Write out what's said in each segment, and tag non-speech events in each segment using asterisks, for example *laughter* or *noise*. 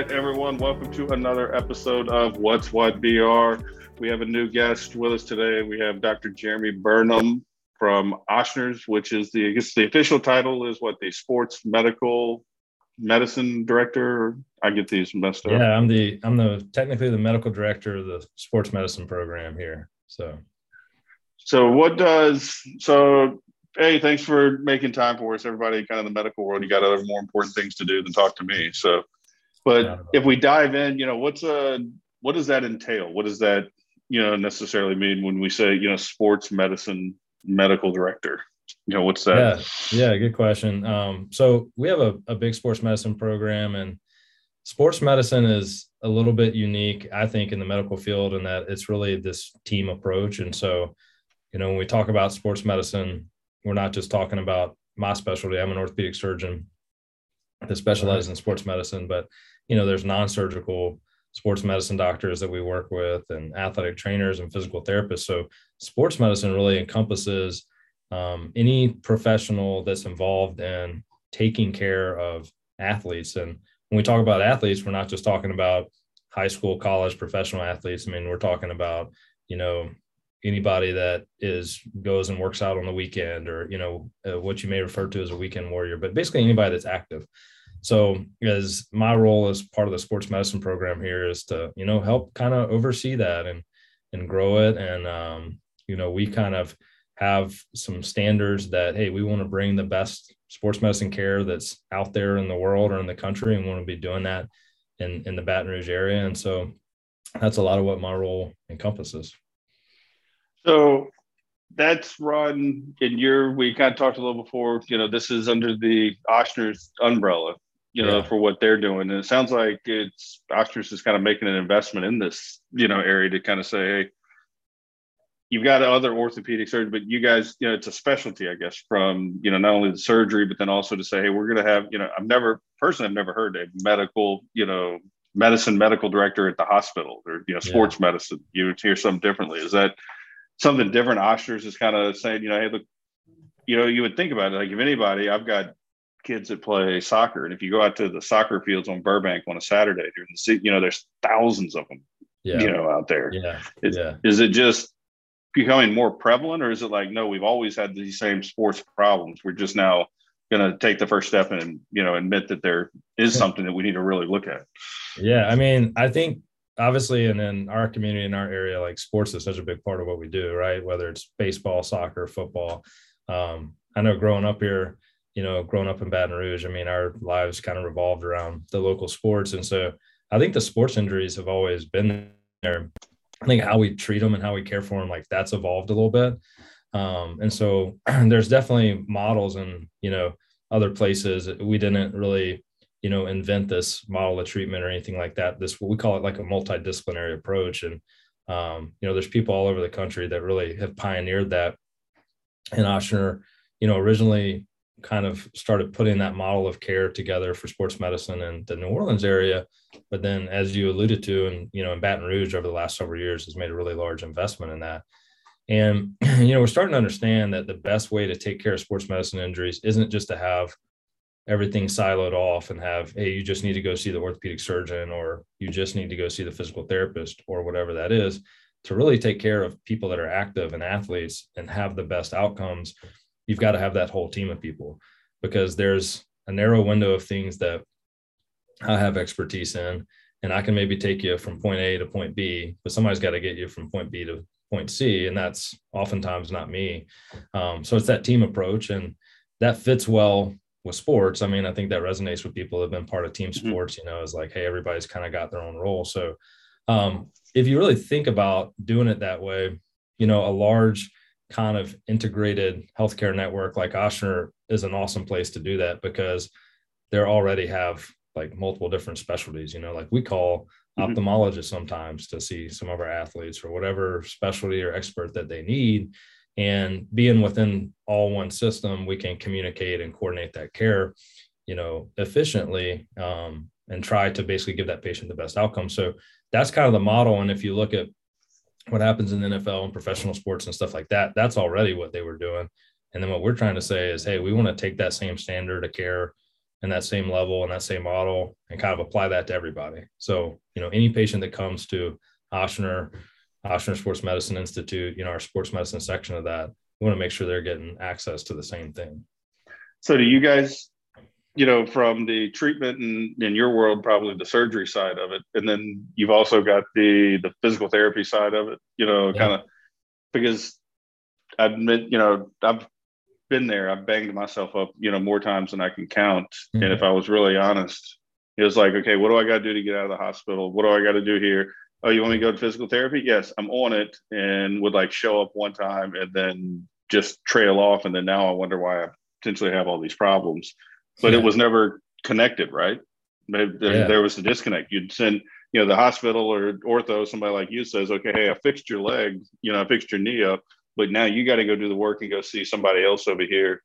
Right, everyone, welcome to another episode of What's What BR. We have a new guest with us today. We have Dr. Jeremy Burnham from Ochsner's, which is the I guess the official title is what the sports medical medicine director. I get these messed up. Yeah, I'm the I'm the technically the medical director of the sports medicine program here. So so what does so hey, thanks for making time for us, everybody. Kind of the medical world, you got other more important things to do than talk to me. So, but if we dive in, you know, what's a what does that entail? What does that you know necessarily mean when we say you know sports medicine medical director? You know what's that? Yeah. Yeah good question. Um, so we have a, a big sports medicine program and sports medicine is a little bit unique i think in the medical field in that it's really this team approach. And so you know when we talk about sports medicine we're not just talking about my specialty. I'm an orthopedic surgeon that specializes in sports medicine but you know there's non-surgical sports medicine doctors that we work with and athletic trainers and physical therapists. So sports medicine really encompasses um, any professional that's involved in taking care of athletes. And when we talk about athletes, we're not just talking about high school, college, professional athletes. I mean, we're talking about, you know, anybody that is goes and works out on the weekend or, you know, uh, what you may refer to as a weekend warrior, but basically anybody that's active. So, as my role as part of the sports medicine program here is to, you know, help kind of oversee that and and grow it. And um, you know, we kind of have some standards that hey, we want to bring the best sports medicine care that's out there in the world or in the country, and want to be doing that in in the Baton Rouge area. And so, that's a lot of what my role encompasses. So that's run in your we kind of talked a little before you know this is under the Ochsner's umbrella you know, yeah. for what they're doing. And it sounds like it's Ochsner's is kind of making an investment in this, you know, area to kind of say, hey, you've got other orthopedic surgery, but you guys, you know, it's a specialty, I guess, from, you know, not only the surgery, but then also to say, hey, we're going to have, you know, I've never, personally, I've never heard a medical, you know, medicine medical director at the hospital or, you know, sports yeah. medicine. You hear something differently. Is that something different? Ochsner's is kind of saying, you know, hey, look, you know, you would think about it. Like if anybody, I've got kids that play soccer. And if you go out to the soccer fields on Burbank on a Saturday during the season, you know, there's thousands of them, yeah. you know, out there. Yeah. Is, yeah. is it just becoming more prevalent or is it like, no, we've always had these same sports problems. We're just now going to take the first step and, you know, admit that there is something that we need to really look at. Yeah. I mean, I think obviously, and in our community, in our area, like sports is such a big part of what we do, right? Whether it's baseball, soccer, football. Um, I know growing up here, you know, growing up in Baton Rouge, I mean, our lives kind of revolved around the local sports. And so I think the sports injuries have always been there. I think how we treat them and how we care for them, like that's evolved a little bit. Um, and so *clears throat* there's definitely models and, you know, other places we didn't really, you know, invent this model of treatment or anything like that. This, we call it like a multidisciplinary approach. And, um, you know, there's people all over the country that really have pioneered that. And Ochsner, you know, originally kind of started putting that model of care together for sports medicine in the New Orleans area. But then, as you alluded to, and you know, in Baton Rouge over the last several years has made a really large investment in that. And *clears throat* you know, we're starting to understand that the best way to take care of sports medicine injuries isn't just to have everything siloed off and have, hey, you just need to go see the orthopedic surgeon, or you just need to go see the physical therapist, or whatever that is. To really take care of people that are active and athletes and have the best outcomes you've got to have that whole team of people because there's a narrow window of things that I have expertise in, and I can maybe take you from point A to point B, but somebody's got to get you from point B to point C, and that's oftentimes not me. Um, so it's that team approach, and that fits well with sports. I mean, I think that resonates with people that have been part of team mm-hmm. sports. You know, is like, hey, everybody's kind of got their own role. So um, if you really think about doing it that way, you know, a large kind of integrated healthcare network like Ochsner is an awesome place to do that because they already have like multiple different specialties. You know, like we call mm-hmm. ophthalmologists sometimes to see some of our athletes or whatever specialty or expert that they need. And being within all one system, we can communicate and coordinate that care, you know, efficiently um, and try to basically give that patient the best outcome. So that's kind of the model. And if you look at what happens in the NFL and professional sports and stuff like that, that's already what they were doing. And then what we're trying to say is, hey, we want to take that same standard of care and that same level and that same model and kind of apply that to everybody. So, you know, any patient that comes to Ochsner, Ochsner Sports Medicine Institute, you know, our sports medicine section of that, we want to make sure they're getting access to the same thing. So do you guys, you know, from the treatment and in your world, probably the surgery side of it, and then you've also got the the physical therapy side of it, you know, yeah. kind of because I've been, you know, I've been there. I've banged myself up, you know, more times than I can count. Mm-hmm. And if I was really honest, it was like, okay, what do I got to do to get out of the hospital? What do I got to do here? Oh, you want me to go to physical therapy? Yes, I'm on it and would like show up one time and then just trail off. And then now I wonder why I potentially have all these problems. But yeah. it was never connected, right? There, yeah. there was a disconnect. You'd send, you know, the hospital or ortho, somebody like you says, okay, hey, I fixed your leg, you know, I fixed your knee up but now you got to go do the work and go see somebody else over here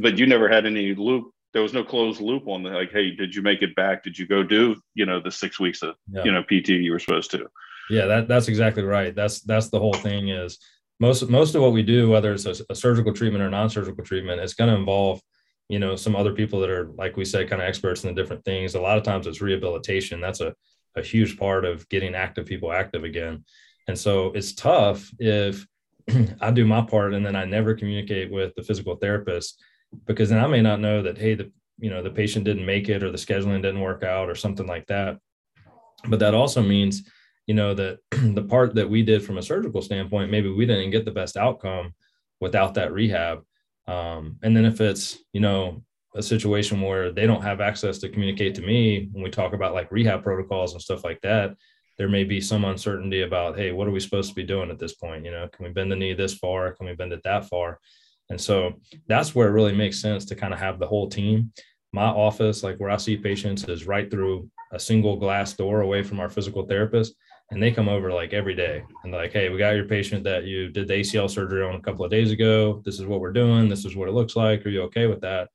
but you never had any loop there was no closed loop on the like hey did you make it back? Did you go do you know the six weeks of yeah. you know pt you were supposed to? Yeah that that's exactly right. That's that's the whole thing is most most of what we do whether it's a, a surgical treatment or non-surgical treatment it's going to involve you know some other people that are like we said kind of experts in the different things. A lot of times it's rehabilitation. That's a, a huge part of getting active people active again. And so it's tough if *clears throat* I do my part and then I never communicate with the physical therapist because then I may not know that, hey, the you know, the patient didn't make it or the scheduling didn't work out or something like that. But that also means, you know, that *clears throat* the part that we did from a surgical standpoint, maybe we didn't get the best outcome without that rehab. Um, and then if it's, you know, a situation where they don't have access to communicate to me when we talk about like rehab protocols and stuff like that, there may be some uncertainty about, hey, what are we supposed to be doing at this point? You know, can we bend the knee this far? Can we bend it that far? And so that's where it really makes sense to kind of have the whole team. My office, like where I see patients, is right through a single glass door away from our physical therapist. And they come over like every day and like, hey, we got your patient that you did the ACL surgery on a couple of days ago. This is what we're doing. This is what it looks like. Are you okay with that?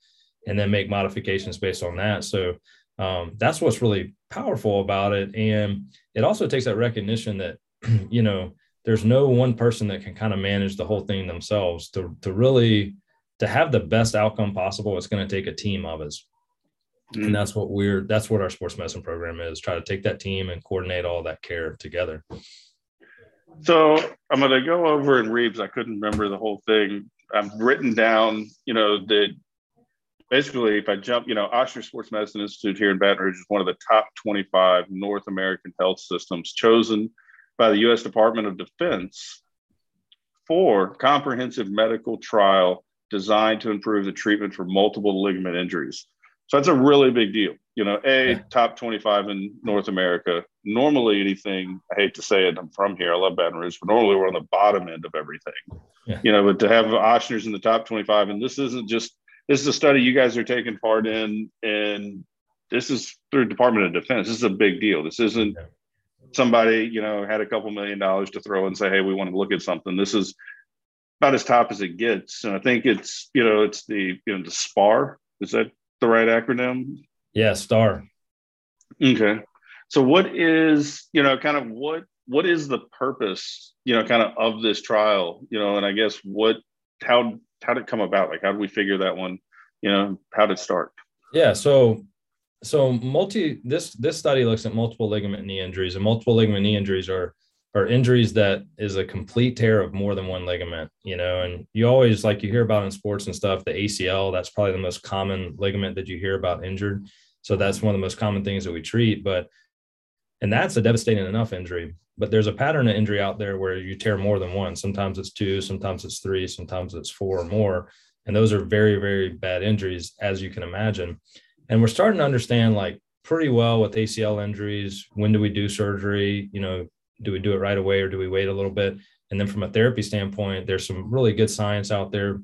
And then make modifications based on that. So um, that's what's really powerful about it and it also takes that recognition that *clears throat* you know there's no one person that can kind of manage the whole thing themselves. To, to really to have the best outcome possible it's going to take a team of us. Mm-hmm. and that's what we're that's what our sports medicine program is try to take that team and coordinate all that care together. So i'm going to go over in reeves i couldn't remember the whole thing. I've written down you know that basically, if I jump, you know, Ochsner Sports Medicine Institute here in Baton Rouge is one of the top 25 North American health systems chosen by the U.S. Department of Defense for comprehensive medical trial designed to improve the treatment for multiple ligament injuries. So that's a really big deal. You know, a yeah. top 25 in North America. Normally, anything, I hate to say it, I'm from here, I love Baton Rouge, but normally we're on the bottom end of everything. Yeah. You know, but to have Ochsner's in the top 25, and this isn't just this is a study you guys are taking part in, and this is through Department of Defense. This is a big deal. This isn't somebody you know had a couple million dollars to throw and say, "Hey, we want to look at something." This is about as top as it gets, and I think it's you know it's the you know the SPAR. Is that the right acronym? Yeah, STAR. Okay. So what is you know kind of what what is the purpose you know kind of of this trial you know and I guess what how how did it come about? Like, how did we figure that one? You know, how did it start? Yeah. So, so multi this this study looks at multiple ligament knee injuries, and multiple ligament knee injuries are are injuries that is a complete tear of more than one ligament. You know, and you always like you hear about in sports and stuff. The ACL that's probably the most common ligament that you hear about injured. So that's one of the most common things that we treat, but and that's a devastating enough injury but there's a pattern of injury out there where you tear more than one. Sometimes it's two, sometimes it's three, sometimes it's four or more. And those are very, very bad injuries, as you can imagine. And we're starting to understand like pretty well with ACL injuries. When do we do surgery? You know, do we do it right away or do we wait a little bit? And then from a therapy standpoint, there's some really good science out there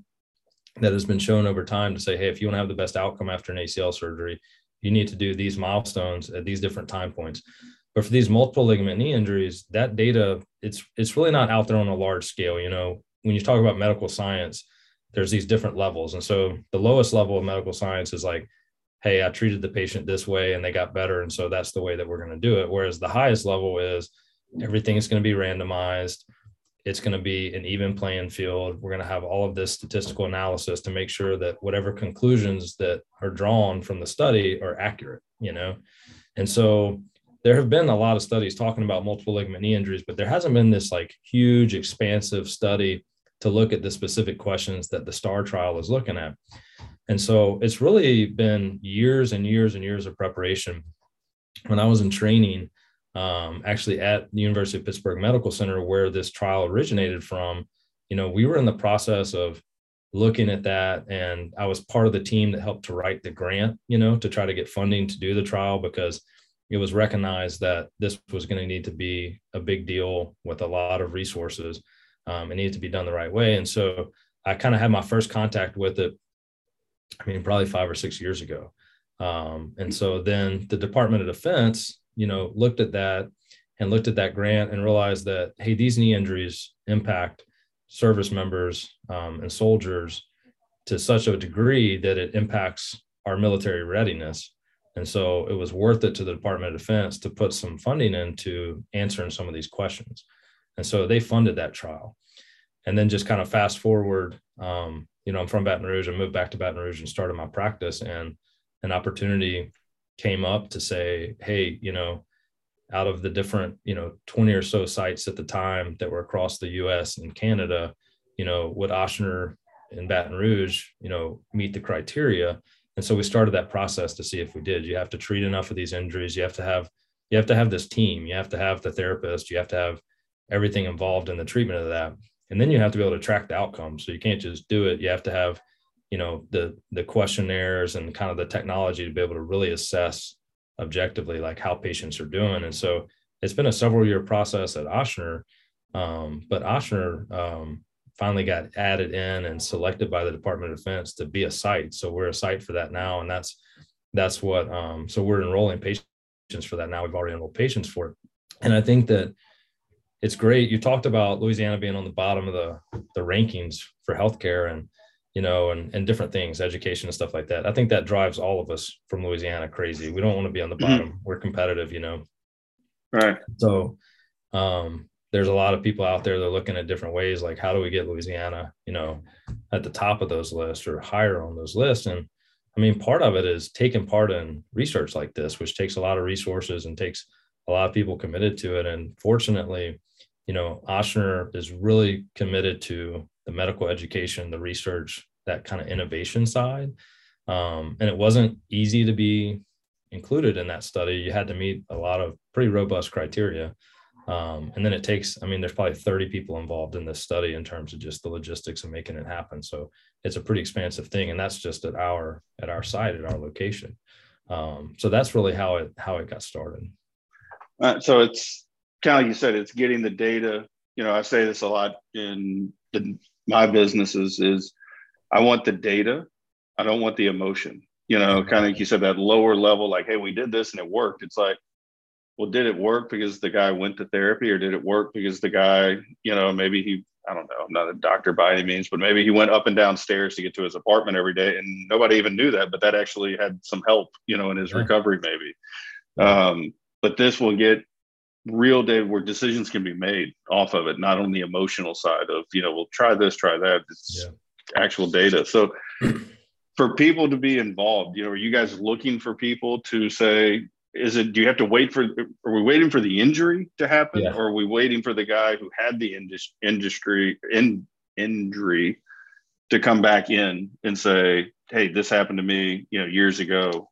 that has been shown over time to say, hey, if you want to have the best outcome after an ACL surgery, you need to do these milestones at these different time points. But for these multiple ligament knee injuries, that data it's it's really not out there on a large scale. You know, when you talk about medical science, there's these different levels, and so the lowest level of medical science is like, hey, I treated the patient this way and they got better, and so that's the way that we're going to do it. Whereas the highest level is everything is going to be randomized. it's going to be an even playing field. We're going to have all of this statistical analysis to make sure that whatever conclusions that are drawn from the study are accurate, you know? And so there have been a lot of studies talking about multiple ligament knee injuries, but there hasn't been this like huge, expansive study to look at the specific questions that the STAR trial is looking at. And so it's really been years and years and years of preparation. When I was in training, um, actually at the University of Pittsburgh Medical Center, where this trial originated from, you know, we were in the process of looking at that. And I was part of the team that helped to write the grant, you know, to try to get funding to do the trial because it was recognized that this was going to need to be a big deal with a lot of resources. Um, it needed to be done the right way. And so I kind of had my first contact with it, I mean, probably five or six years ago. Um, and so then the Department of Defense, you know, looked at that and looked at that grant and realized that, hey, these knee injuries impact service members um, and soldiers to such a degree that it impacts our military readiness. And so it was worth it to the Department of Defense to put some funding into answering some of these questions. And so they funded that trial. And then just kind of fast forward, um, you know, I'm from Baton Rouge. I moved back to Baton Rouge and started my practice. And an opportunity came up to say, hey, you know, out of the different, you know, 20 or so sites at the time that were across the US and Canada, you know, would Ochsner in Baton Rouge, you know, meet the criteria? And so we started that process to see if we did. You have to treat enough of these injuries. You have to have you have to have this team. You have to have the therapist. You have to have everything involved in the treatment of that. And then you have to be able to track the outcomes. So you can't just do it. You have to have, you know, the the questionnaires and kind of the technology to be able to really assess objectively like how patients are doing. And so it's been a several year process at Ochsner, um, but Ochsner um, finally got added in and selected by the Department of Defense to be a site. So we're a site for that now, and that's that's what. Um, so we're enrolling patients for that now. We've already enrolled patients for it, and I think that it's great. You talked about Louisiana being on the bottom of the the rankings for healthcare, and you know, and, and different things, education and stuff like that. I think that drives all of us from Louisiana crazy. We don't want to be on the mm-hmm. bottom. We're competitive, you know. Right. So um, there's a lot of people out there that are looking at different ways, like how do we get Louisiana, you know, at the top of those lists or higher on those lists. And I mean, part of it is taking part in research like this, which takes a lot of resources and takes a lot of people committed to it. And fortunately, you know, Ochsner is really committed to the medical education, the research, that kind of innovation side. Um, and it wasn't easy to be included in that study. You had to meet a lot of pretty robust criteria. Um, and then it takes, I mean, there's probably 30 people involved in this study in terms of just the logistics of making it happen. So it's a pretty expansive thing. And that's just at our, at our site, at our location. Um, so that's really how it, how it got started. Uh, so it's kind of like you said, it's getting the data. You know, I say this a lot in the my businesses is I want the data. I don't want the emotion. You know, kind of like you said, that lower level, like, hey, we did this and it worked. It's like, well, did it work because the guy went to therapy or did it work because the guy, you know, maybe he, I don't know, I'm not a doctor by any means, but maybe he went up and down stairs to get to his apartment every day and nobody even knew that, but that actually had some help, you know, in his yeah. recovery, maybe. Um, but this will get real data where decisions can be made off of it, not on the emotional side of, you know, we'll try this, try that. It's yeah. actual data. So *clears throat* for people to be involved, you know, are you guys looking for people to say, is it, do you have to wait for, are we waiting for the injury to happen? Yeah. Or are we waiting for the guy who had the indus- industry in injury to come back in and say, Hey, this happened to me, you know, years ago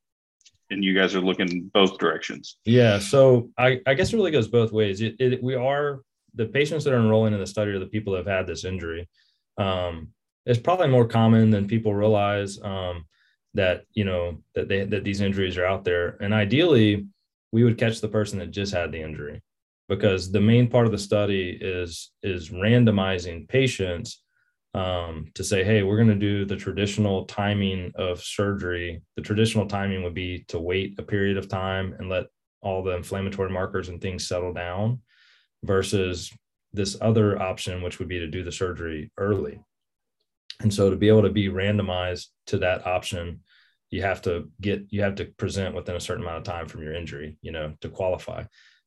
and you guys are looking both directions. Yeah. So I, I guess it really goes both ways. It, it, we are the patients that are enrolling in the study are the people that have had this injury. Um, it's probably more common than people realize um, that you know that they that these injuries are out there. And ideally, we would catch the person that just had the injury, because the main part of the study is is randomizing patients um, to say, hey, we're going to do the traditional timing of surgery. The traditional timing would be to wait a period of time and let all the inflammatory markers and things settle down versus this other option, which would be to do the surgery early. And so to be able to be randomized to that option, you have to get, you have to present within a certain amount of time from your injury, you know, to qualify.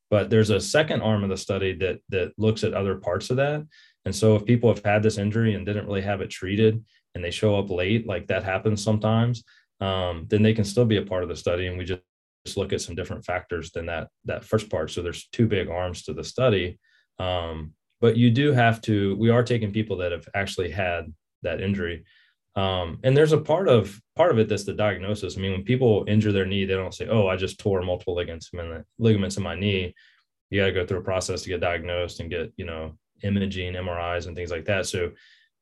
But there's a second arm of the study that that looks at other parts of that And so if people have had this injury and didn't really have it treated and they show up late, like that happens sometimes, um, then they can still be a part of the study. And we just, just look at some different factors than that that first part. So there's two big arms to the study. Um, but you do have to, we are taking people that have actually had that injury. Um, and there's a part of part of it that's the diagnosis. I mean, when people injure their knee, they don't say, "Oh, I just tore multiple ligaments in ligaments in my knee." You got to go through a process to get diagnosed and get, you know, imaging, MRIs, and things like that. So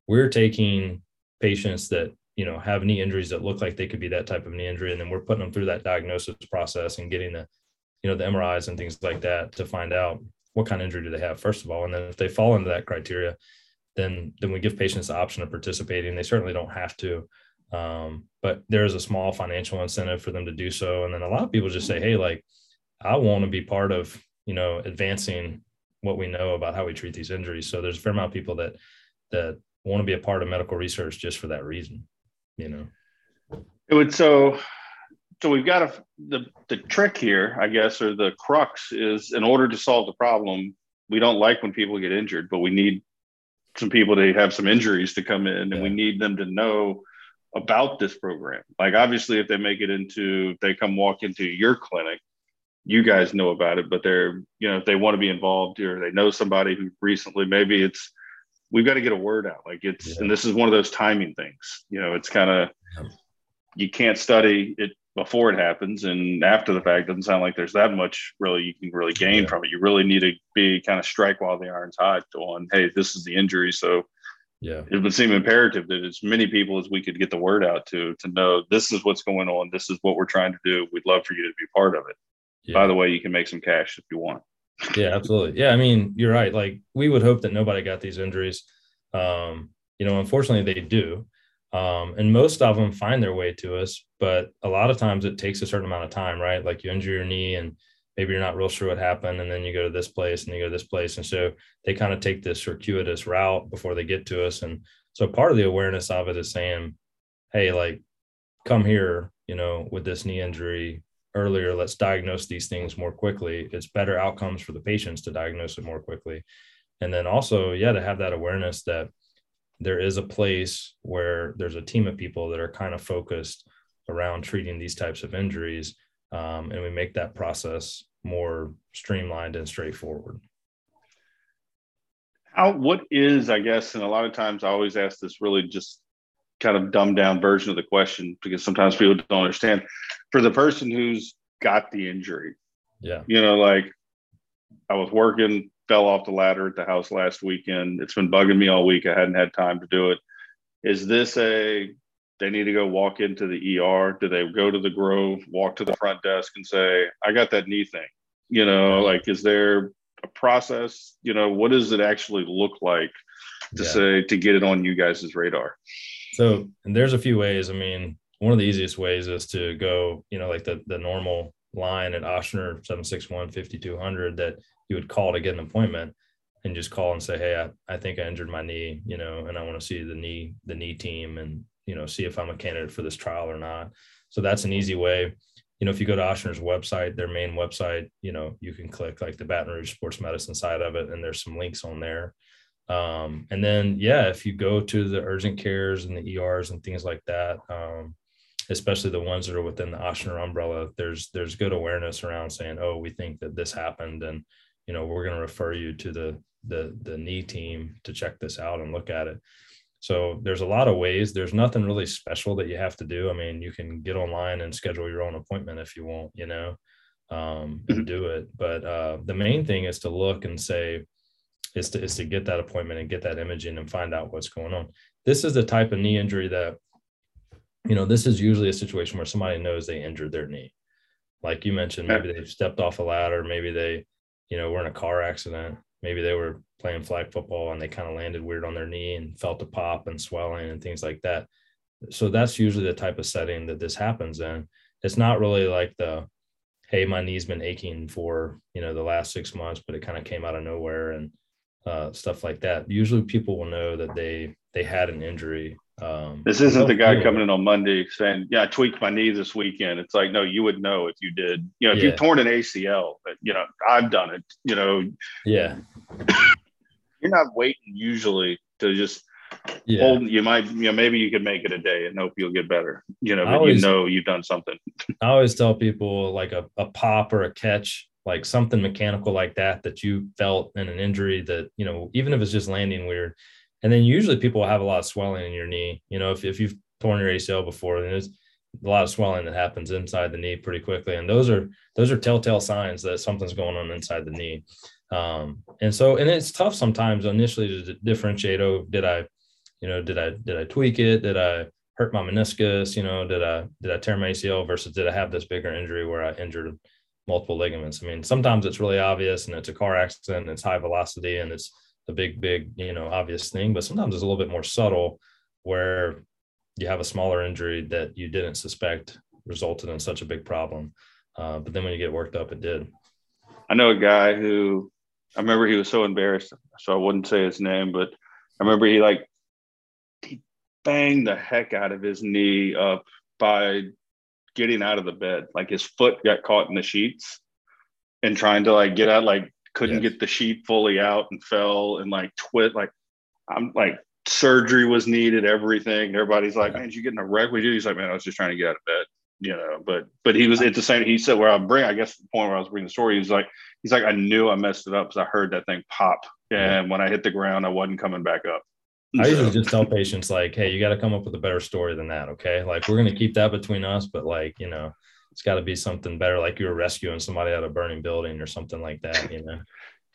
we're taking patients that you know have knee injuries that look like they could be that type of knee injury, and then we're putting them through that diagnosis process and getting the, you know, the MRIs and things like that to find out what kind of injury do they have first of all, and then if they fall into that criteria, then then we give patients the option of participating. They certainly don't have to. Um, but there is a small financial incentive for them to do so. And then a lot of people just say, hey, like, I want to be part of, you know, advancing what we know about how we treat these injuries. So there's a fair amount of people that that want to be a part of medical research just for that reason, you know. It would so so we've got a the the trick here, I guess, or the crux is in order to solve the problem, we don't like when people get injured, but we need some people to have some injuries to come in, and yeah. we need them to know about this program. Like obviously, if they make it into, they come walk into your clinic, you guys know about it, but they're, you know, if they want to be involved or they know somebody who recently, maybe it's, we've got to get a word out. Like it's, yeah. and this is one of those timing things, you know, it's kind of, you can't study it before it happens and after the fact doesn't sound like there's that much really you can really gain yeah. from it. You really need to be kind of strike while the iron's hot on, hey, this is the injury. So yeah it would seem imperative that as many people as we could get the word out to to know this is what's going on this is what we're trying to do we'd love for you to be part of it yeah. by the way you can make some cash if you want. Yeah absolutely. Yeah i mean you're right. Like we would hope that nobody got these injuries. Um you know unfortunately they do. Um and most of them find their way to us but a lot of times it takes a certain amount of time right? Like you injure your knee and maybe you're not real sure what happened and then you go to this place and you go to this place. And so they kind of take this circuitous route before they get to us. And so part of the awareness of it is saying hey like come here you know with this knee injury earlier let's diagnose these things more quickly it's better outcomes for the patients to diagnose it more quickly and then also yeah to have that awareness that there is a place where there's a team of people that are kind of focused around treating these types of injuries um, and we make that process more streamlined and straightforward. How what is I guess, and a lot of times I always ask this really just kind of dumbed down version of the question because sometimes people don't understand. For the person who's got the injury, yeah, you know, like I was working, fell off the ladder at the house last weekend. It's been bugging me all week. I hadn't had time to do it. Is this a they need to go walk into the ER? Do they go to the Grove, walk to the front desk and say, I got that knee thing? You know, like, is there a process? You know, what does it actually look like to yeah. say to get it on you guys' radar? So, and there's a few ways. I mean, one of the easiest ways is to go, you know, like the, the normal line at Ochsner 761 5200 that you would call to get an appointment and just call and say, Hey, I, I think I injured my knee, you know, and I want to see the knee, the knee team and you know see if i'm a candidate for this trial or not. So that's an easy way. You know if you go to Ochsner's website their main website you know you can click like the baton rouge sports medicine side of it and there's some links on there um, and then yeah if you go to the urgent cares and the ers and things like that um, especially the ones that are within the Ochsner umbrella there's there's good awareness around saying oh we think that this happened and you know we're going to refer you to the the the knee team to check this out and look at it so there's a lot of ways. There's nothing really special that you have to do. I mean, you can get online and schedule your own appointment if you want, you know, um, and do it. But uh, the main thing is to look and say, is to is to get that appointment and get that imaging and find out what's going on. This is the type of knee injury that, you know, this is usually a situation where somebody knows they injured their knee. Like you mentioned, maybe they've stepped off a ladder, maybe they, you know, were in a car accident maybe they were playing flag football and they kind of landed weird on their knee and felt a pop and swelling and things like that. So that's usually the type of setting that this happens in. It's not really like the, hey, my knee's been aching for you know the last six months, but it kind of came out of nowhere and uh, stuff like that. Usually, people will know that they they had an injury um, this isn't the guy coming in on Monday saying, "Yeah, I tweaked my knee this weekend." It's like, no, you would know if you did. You know, if yeah. you torn an ACL, but you know, I've done it. You know, yeah. *coughs* you're not waiting usually to just yeah. hold. You might, you know, maybe you could make it a day and hope you'll get better. You know, but always, you know you've done something. I always tell people like a, a pop or a catch, like something mechanical like that that you felt in an injury that you know, even if it's just landing weird. And then usually people have a lot of swelling in your knee. You know, if, if you've torn your ACL before, then there's a lot of swelling that happens inside the knee pretty quickly. And those are those are telltale signs that something's going on inside the knee. Um, and so, and it's tough sometimes initially to differentiate. Oh, did I, you know, did I did I tweak it? Did I hurt my meniscus? You know, did I did I tear my ACL versus did I have this bigger injury where I injured multiple ligaments? I mean, sometimes it's really obvious and it's a car accident and it's high velocity and it's a big, big, you know, obvious thing. But sometimes it's a little bit more subtle where you have a smaller injury that you didn't suspect resulted in such a big problem. Uh, but then when you get worked up, it did. I know a guy who I remember he was so embarrassed, so I wouldn't say his name, but I remember he like he banged the heck out of his knee up by getting out of the bed. Like his foot got caught in the sheets and trying to like get out, like couldn't yes. get the sheet fully out and fell and like twit like I'm like surgery was needed, everything. Everybody's like, Man, did you get in a wreck with you? He's like, Man, I was just trying to get out of bed you know, but but he was at the same. He said where I bring. I guess the point where I was bringing the story. He's like, he's like, I knew I messed it up because I heard that thing pop, and yeah. when I hit the ground, I wasn't coming back up. I usually just tell patients like, hey, you got to come up with a better story than that. Okay, like we're gonna keep that between us, but like you know, it's got to be something better. Like you were rescuing somebody out of a burning building or something like that. You know.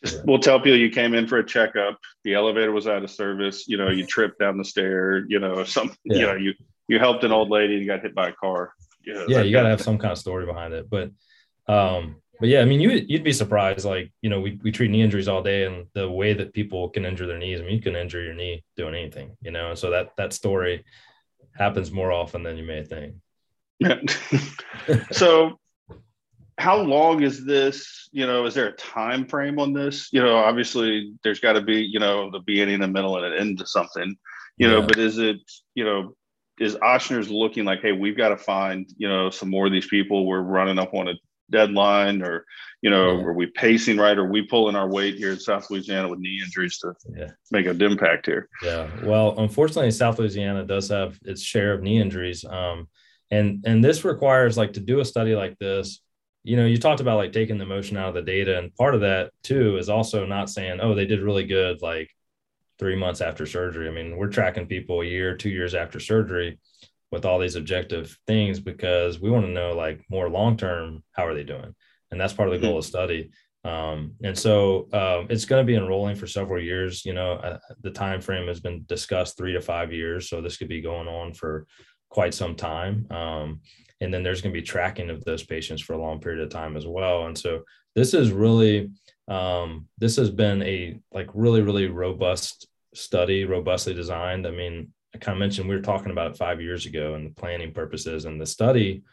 Just, we'll tell people you came in for a checkup. The elevator was out of service. You know, you tripped down the stair. You know, something. *laughs* Yeah. You know, you you helped an old lady and got hit by a car yeah, yeah, you got to have some kind of story behind it. But, um, but yeah, I mean, you you'd be surprised. Like, you know, we we treat knee injuries all day, and the way that people can injure their knees. I mean, you can injure your knee doing anything, you know. And so that that story happens more often than you may think. *laughs* so how long is this you know is there a time frame on this you know obviously there's got to be you know the beginning the middle and an end to something you yeah. know but is it you know is Ochsner's looking like, hey, we've got to find, you know, some more of these people. We're running up on a deadline, or you know, yeah. are we pacing right? Are we pulling our weight here in South Louisiana with knee injuries to yeah. make an impact here? Yeah. Well, unfortunately, South Louisiana does have its share of knee injuries. Um, and and this requires like to do a study like this. You know, you talked about like taking the motion out of the data, and part of that too is also not saying, oh, they did really good, like three months after surgery. I mean, we're tracking people a year, two years after surgery with all these objective things because we want to know like more long term, how are they doing? And that's part of the goal mm-hmm. of study. Um, and so um, it's going to be enrolling for several years. You know, uh, the time frame has been discussed three to five years, so this could be going on for quite some time. Um, and then there's going to be tracking of those patients for a long period of time as well. And so this is really um, this has been a like really really robust study robustly designed i mean i kind of mentioned we were talking about five years ago and the planning purposes and the study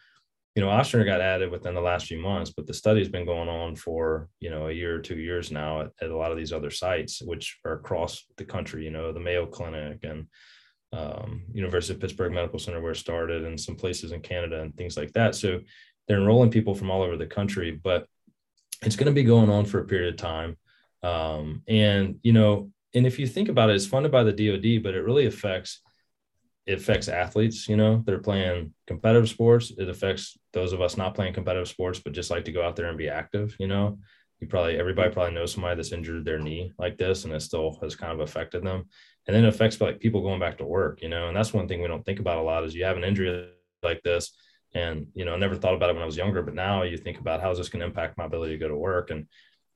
you know Ochsner got added within the last few months but the study's been going on for you know a year or two years now at, at a lot of these other sites which are across the country you know the mayo clinic and um, university of pittsburgh medical center where it started and some places in canada and things like that. So they're enrolling people from all over the country but it's going to be going on for a period of time. Um, and you know and if you think about it it's funded by the dod but it really affects it affects athletes you know they're playing competitive sports. It affects those of us not playing competitive sports but just like to go out there and be active you know. You probably everybody mm-hmm. probably knows somebody that's injured their knee like this and it still has kind of affected them. And then it affects like people going back to work you know. And that's one thing we don't think about a lot is you have an injury like this and you know I never thought about it when I was younger but now you think about how is this going to impact my ability to go to work? And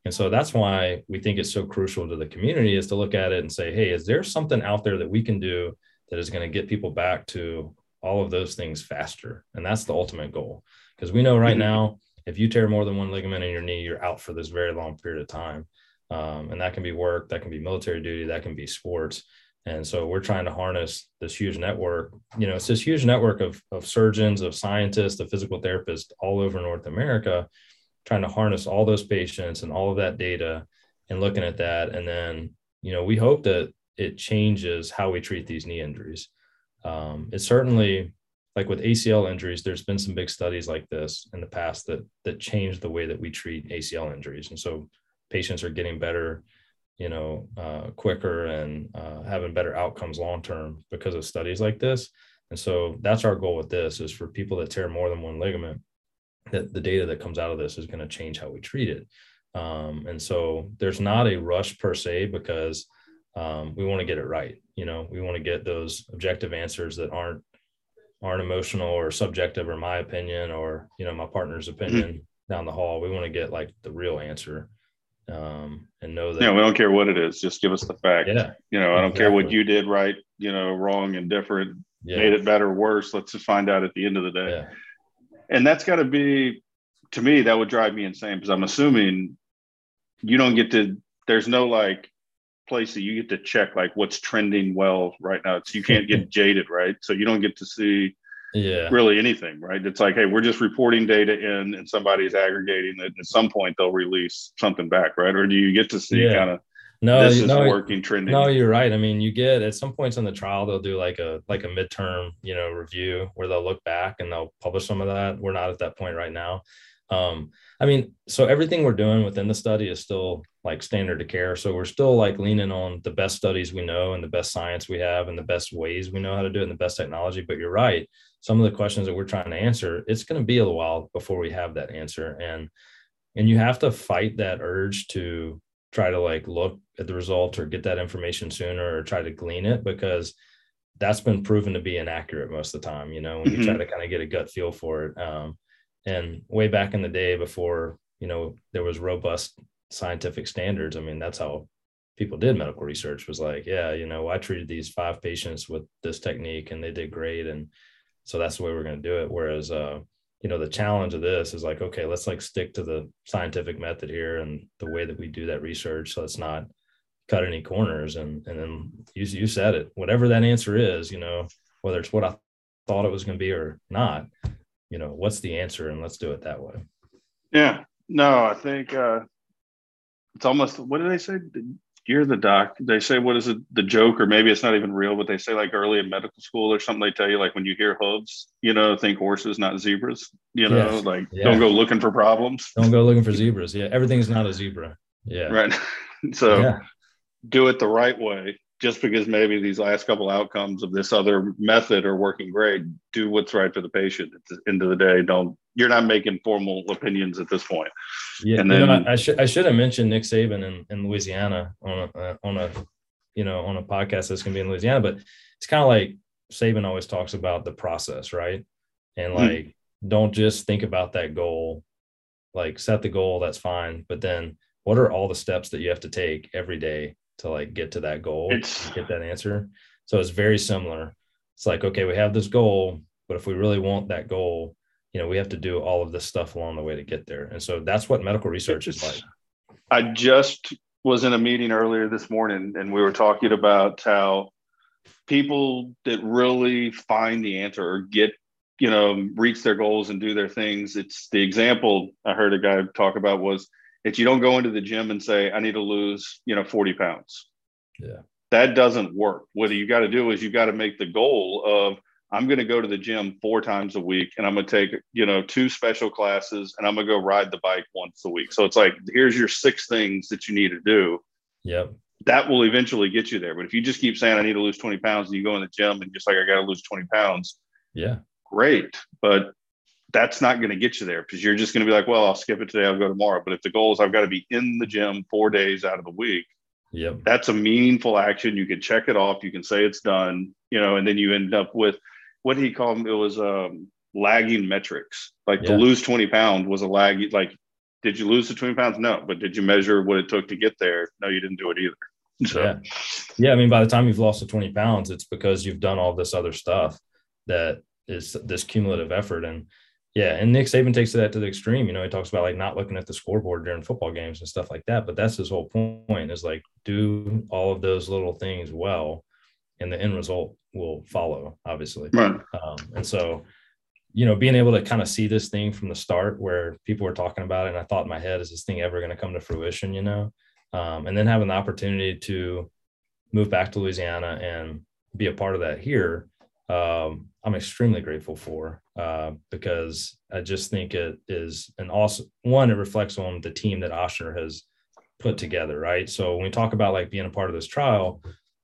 and so that's why we think it's so crucial to the community is to look at it and say hey is there something out there that we can do that is going to get people back to all of those things faster and that's the ultimate goal because we know right mm-hmm. now if you tear more than one ligament in your knee you're out for this very long period of time um, and that can be work that can be military duty that can be sports and so we're trying to harness this huge network. You know, it's this huge network of, of surgeons, of scientists, of physical therapists all over North America, trying to harness all those patients and all of that data and looking at that. And then, you know, we hope that it changes how we treat these knee injuries. Um, certainly like with ACL injuries, there's been some big studies like this in the past that that changed the way that we treat ACL injuries. And so patients are getting better you know, uh, quicker and uh, having better outcomes long term because of studies like this. And so that's our goal with this is for people that tear more than one ligament, that the data that comes out of this is going to change how we treat it. Um, and so there's not a rush per se because um, we want to get it right. You know, we want to get those objective answers that aren't aren't emotional or subjective or my opinion or you know my partner's mm-hmm. opinion mm-hmm. down the hall. We want to get like the real answer um, and know that. Yeah, we don't care what it is. Just give us the fact. Yeah. You know, I don't exactly. care what you did right, you know, wrong and different, yeah. made it better, or worse. Let's just find out at the end of the day. Yeah. And that's got to be, to me, that would drive me insane because I'm assuming you don't get to, there's no like place that you get to check like what's trending well right now. So you can't get *laughs* jaded, right? So you don't get to see yeah. really anything right? It's like hey we're just reporting data in and somebody's aggregating it. At some point they'll release something back right? Or do you get to see yeah. kind of no this is no, working trending. no you're right. I mean you get at some points in the trial they'll do like a like a midterm you know review where they'll look back and they'll publish some of that. We're not at that point right now um i mean so everything we're doing within the study is still like standard of care so we're still like leaning on the best studies we know and the best science we have and the best ways we know how to do it and the best technology but you're right some of the questions that we're trying to answer, it's going to be a while before we have that answer. And and you have to fight that urge to try to like look at the result or get that information sooner or try to glean it because that's been proven to be inaccurate most of the time, you know, when mm-hmm. you try mm-hmm. to kind of get a gut feel for it. Um, and way back in the day before, you know, there was robust scientific standards. I mean, that's how people did medical research was like, yeah, you know, I treated these five patients with this technique and they did great. And so that's the way we're going to do it whereas uh you know the challenge of this is like okay let's like stick to the scientific method here and the way that we do that research so let's not cut any corners and and then you, you said it whatever that answer is you know whether it's what i thought it was going to be or not you know what's the answer and let's do it that way yeah no i think uh it's almost what did they say you're the doc. They say, what is it, the joke, or maybe it's not even real, but they say like early in medical school or something, they tell you like when you hear hooves, you know, think horses, not zebras, you know, like yeah. don't go looking for problems. Don't go looking for zebras. Yeah. Everything's not a zebra. Yeah. Right. *laughs* so yeah. do it the right way just because maybe these last couple outcomes of this other method are working great, do what's right for the patient. At the end of the day, don't you're not making formal opinions at this point. Yeah, and then you know, I should I should have mentioned Nick Saban in, in Louisiana on a uh, on a you know on a podcast that's gonna be in Louisiana, but it's kind of like Saban always talks about the process, right? And hmm. like, mm-hmm. don't just think about that goal. Like, set the goal, that's fine, but then what are all the steps that you have to take every day to like get to that goal, it's, get that answer. So it's very similar. It's like, okay, we have this goal, but if we really want that goal, you know, we have to do all of this stuff along the way to get there. And so that's what medical research is like. I just was in a meeting earlier this morning and we were talking about how people that really find the answer or get you know reach their goals and do their things it's the example i heard a guy talk about was it's you don't go into the gym and say, I need to lose, you know, 40 pounds. Yeah. That doesn't work. What you got to do is you got to make the goal of I'm going to go to the gym four times a week and I'm going to take, you know, two special classes and I'm going to go ride the bike once a week. So it's like, here's your six things that you need to do. Yep. That will eventually get you there. But if you just keep saying, I need to lose 20 pounds and you go in the gym and just like, I got to lose 20 pounds. Yeah. Great. But that's not going to get you there because you're just going to be like, well, I'll skip it today, I'll go tomorrow. But if the goal is I've got to be in the gym four days out of the week, yep. that's a meaningful action. You can check it off, you can say it's done, you know, and then you end up with what he called them, it was um, lagging metrics. Like yeah. to lose 20 pounds was a lag. Like, did you lose the 20 pounds? No. But did you measure what it took to get there? No, you didn't do it either. *laughs* So. Yeah. Yeah. I mean, by the time you've lost the 20 pounds, it's because you've done all this other stuff that is this cumulative effort. And yeah, and Nick Saban takes that to the extreme. You know, he talks about like not looking at the scoreboard during football games and stuff like that. But that's his whole point is like do all of those little things well, and the end result will follow, obviously. Right. Um, and so, you know, being able to kind of see this thing from the start where people were talking about it, and I thought in my head, is this thing ever going to come to fruition? You know, um, and then having the opportunity to move back to Louisiana and be a part of that here um, I'm extremely grateful for uh, because I just think it is an awesome one. It reflects on the team that Ochsner has put together, right? So when we talk about like being a part of this trial,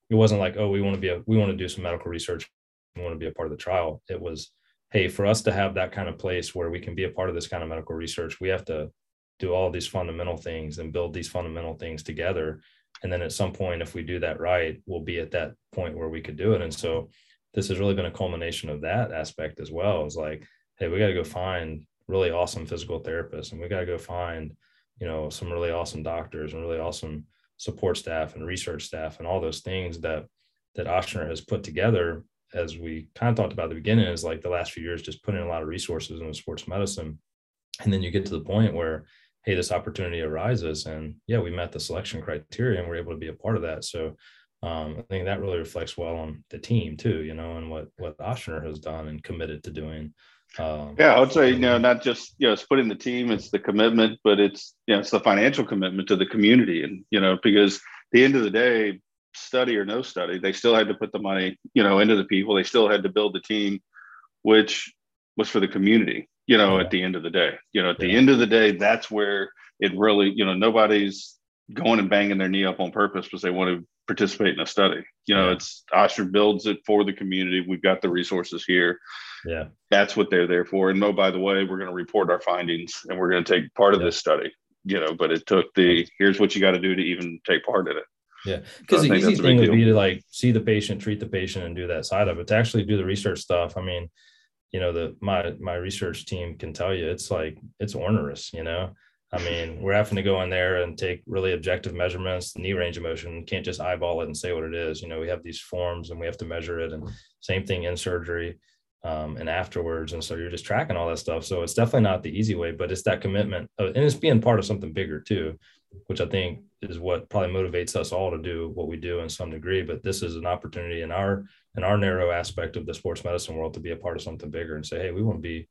it wasn't like, oh, we want to be a, we want to do some medical research, we want to be a part of the trial. It was, hey, for us to have that kind of place where we can be a part of this kind of medical research, we have to do all these fundamental things and build these fundamental things together. And then at some point, if we do that right, we'll be at that point where we could do it. And so this has really been a culmination of that aspect as well. It's like, hey, we got to go find really awesome physical therapists and we got to go find, you know, some really awesome doctors and really awesome support staff and research staff and all those things that that Ochsner has put together as we kind of talked about at the beginning is like the last few years just putting a lot of resources into sports medicine and then you get to the point where hey this opportunity arises and yeah we met the selection criteria and we're able to be a part of that so um, i think that really reflects well on the team too you know and what what Ochsner has done and committed to doing um, yeah, I would say you know not just you know it's putting the team, it's the commitment, but it's you know it's the financial commitment to the community, and you know because the end of the day, study or no study, they still had to put the money you know into the people. They still had to build the team, which was for the community. You know, yeah. at the end of the day, you know, at yeah. the end of the day, that's where it really you know nobody's going and banging their knee up on purpose because they want to participate in a study. You know, yeah. it's Ochsner builds it for the community. We've got the resources here. Yeah. That's what they're there for. And oh, by the way, we're going to report our findings and we're going to take part of yeah. this study, you know, but it took the here's what you got to do to even take part in it. Yeah. Because so the easy thing would be to like see the patient, treat the patient, and do that side of it. To actually do the research stuff, I mean, you know, the my my research team can tell you it's like it's onerous, you know. I mean, we're having to go in there and take really objective measurements, knee range of motion. Can't just eyeball it and say what it is. You know, we have these forms and we have to measure it. And same thing in surgery um, and afterwards. And so you're just tracking all that stuff. So it's definitely not the easy way, but it's that commitment, of, and it's being part of something bigger too, which I think is what probably motivates us all to do what we do in some degree. But this is an opportunity in our in our narrow aspect of the sports medicine world to be a part of something bigger and say, hey, we want to be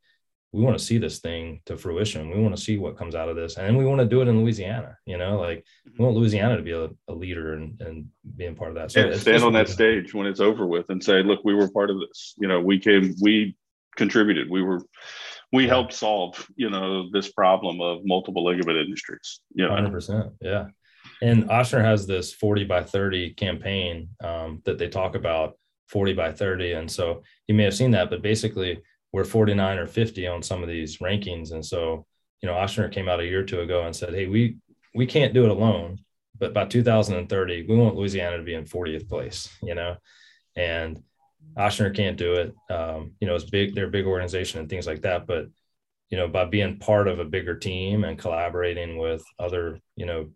we want to see this thing to fruition. We want to see what comes out of this. And we want to do it in Louisiana, you know, like we want Louisiana to be a, a leader and, and being part of that. So stand on that stage when it's over with and say, look, we were part of this, you know, we came, we contributed, we were, we yeah. helped solve, you know, this problem of multiple ligament industries. You know? 100%. Yeah. And Ochsner has this 40 by 30 campaign um, that they talk about 40 by 30. And so you may have seen that, but basically we're 49 or 50 on some of these rankings. And so, you know, Ochsner came out a year or two ago and said, Hey, we, we can't do it alone, but by 2030, we want Louisiana to be in 40th place, you know, and Ochsner can't do it. Um, you know, it's big, they're a big organization and things like that. But, you know, by being part of a bigger team and collaborating with other, you know,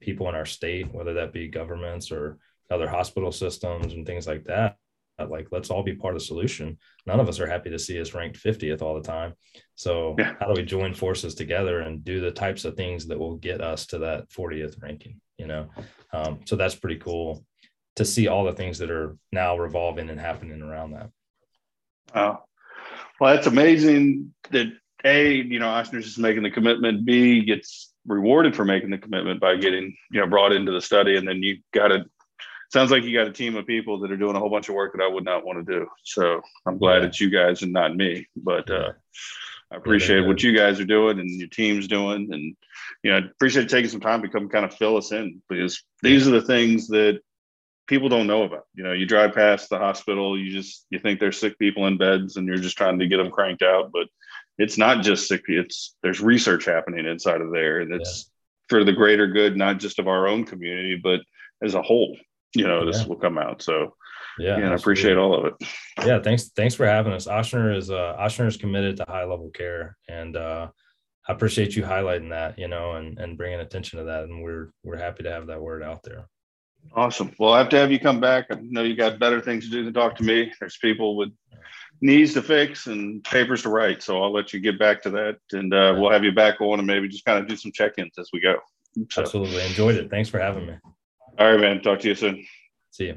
people in our state, whether that be governments or other hospital systems and things like that, like let's all be part of the solution. None of us are happy to see us ranked 50th all the time. So yeah. how do we join forces together and do the types of things that will get us to that 40th ranking you know? Um, so that's pretty cool to see all the things that are now revolving and happening around that. Wow. Well that's amazing that a you know Ochsner's just making the commitment. B gets rewarded for making the commitment by getting you know brought into the study. And then you got to sounds like you got a team of people that are doing a whole bunch of work that I would not want to do. So I'm glad yeah. it's you guys and not me. But uh, I appreciate yeah, what you guys are doing and your team's doing, and you know, I appreciate taking some time to come kind of fill us in because these are the things that people don't know about. You know, you drive past the hospital, you just you think there's sick people in beds, and you're just trying to get them cranked out, but it's not just sick. It's there's research happening inside of there, and it's yeah. for the greater good, not just of our own community, but as a whole you know, this will come out. So yeah, and I appreciate all of it. Yeah, thanks. Thanks for having us. Ochsner is uh Ochsner is committed to high level care, and uh, I appreciate you highlighting that, you know, and and bringing attention to that. And we're we're happy to have that word out there. Awesome. Well, I have to have you come back. I know you got better things to do than talk to me. There's people with knees to fix and papers to write. So I'll let you get back to that, and uh, we'll have you back on and maybe just kind of do some check-ins as we go. So. Absolutely enjoyed it. Thanks for having me. All right, man. Talk to you soon. See you.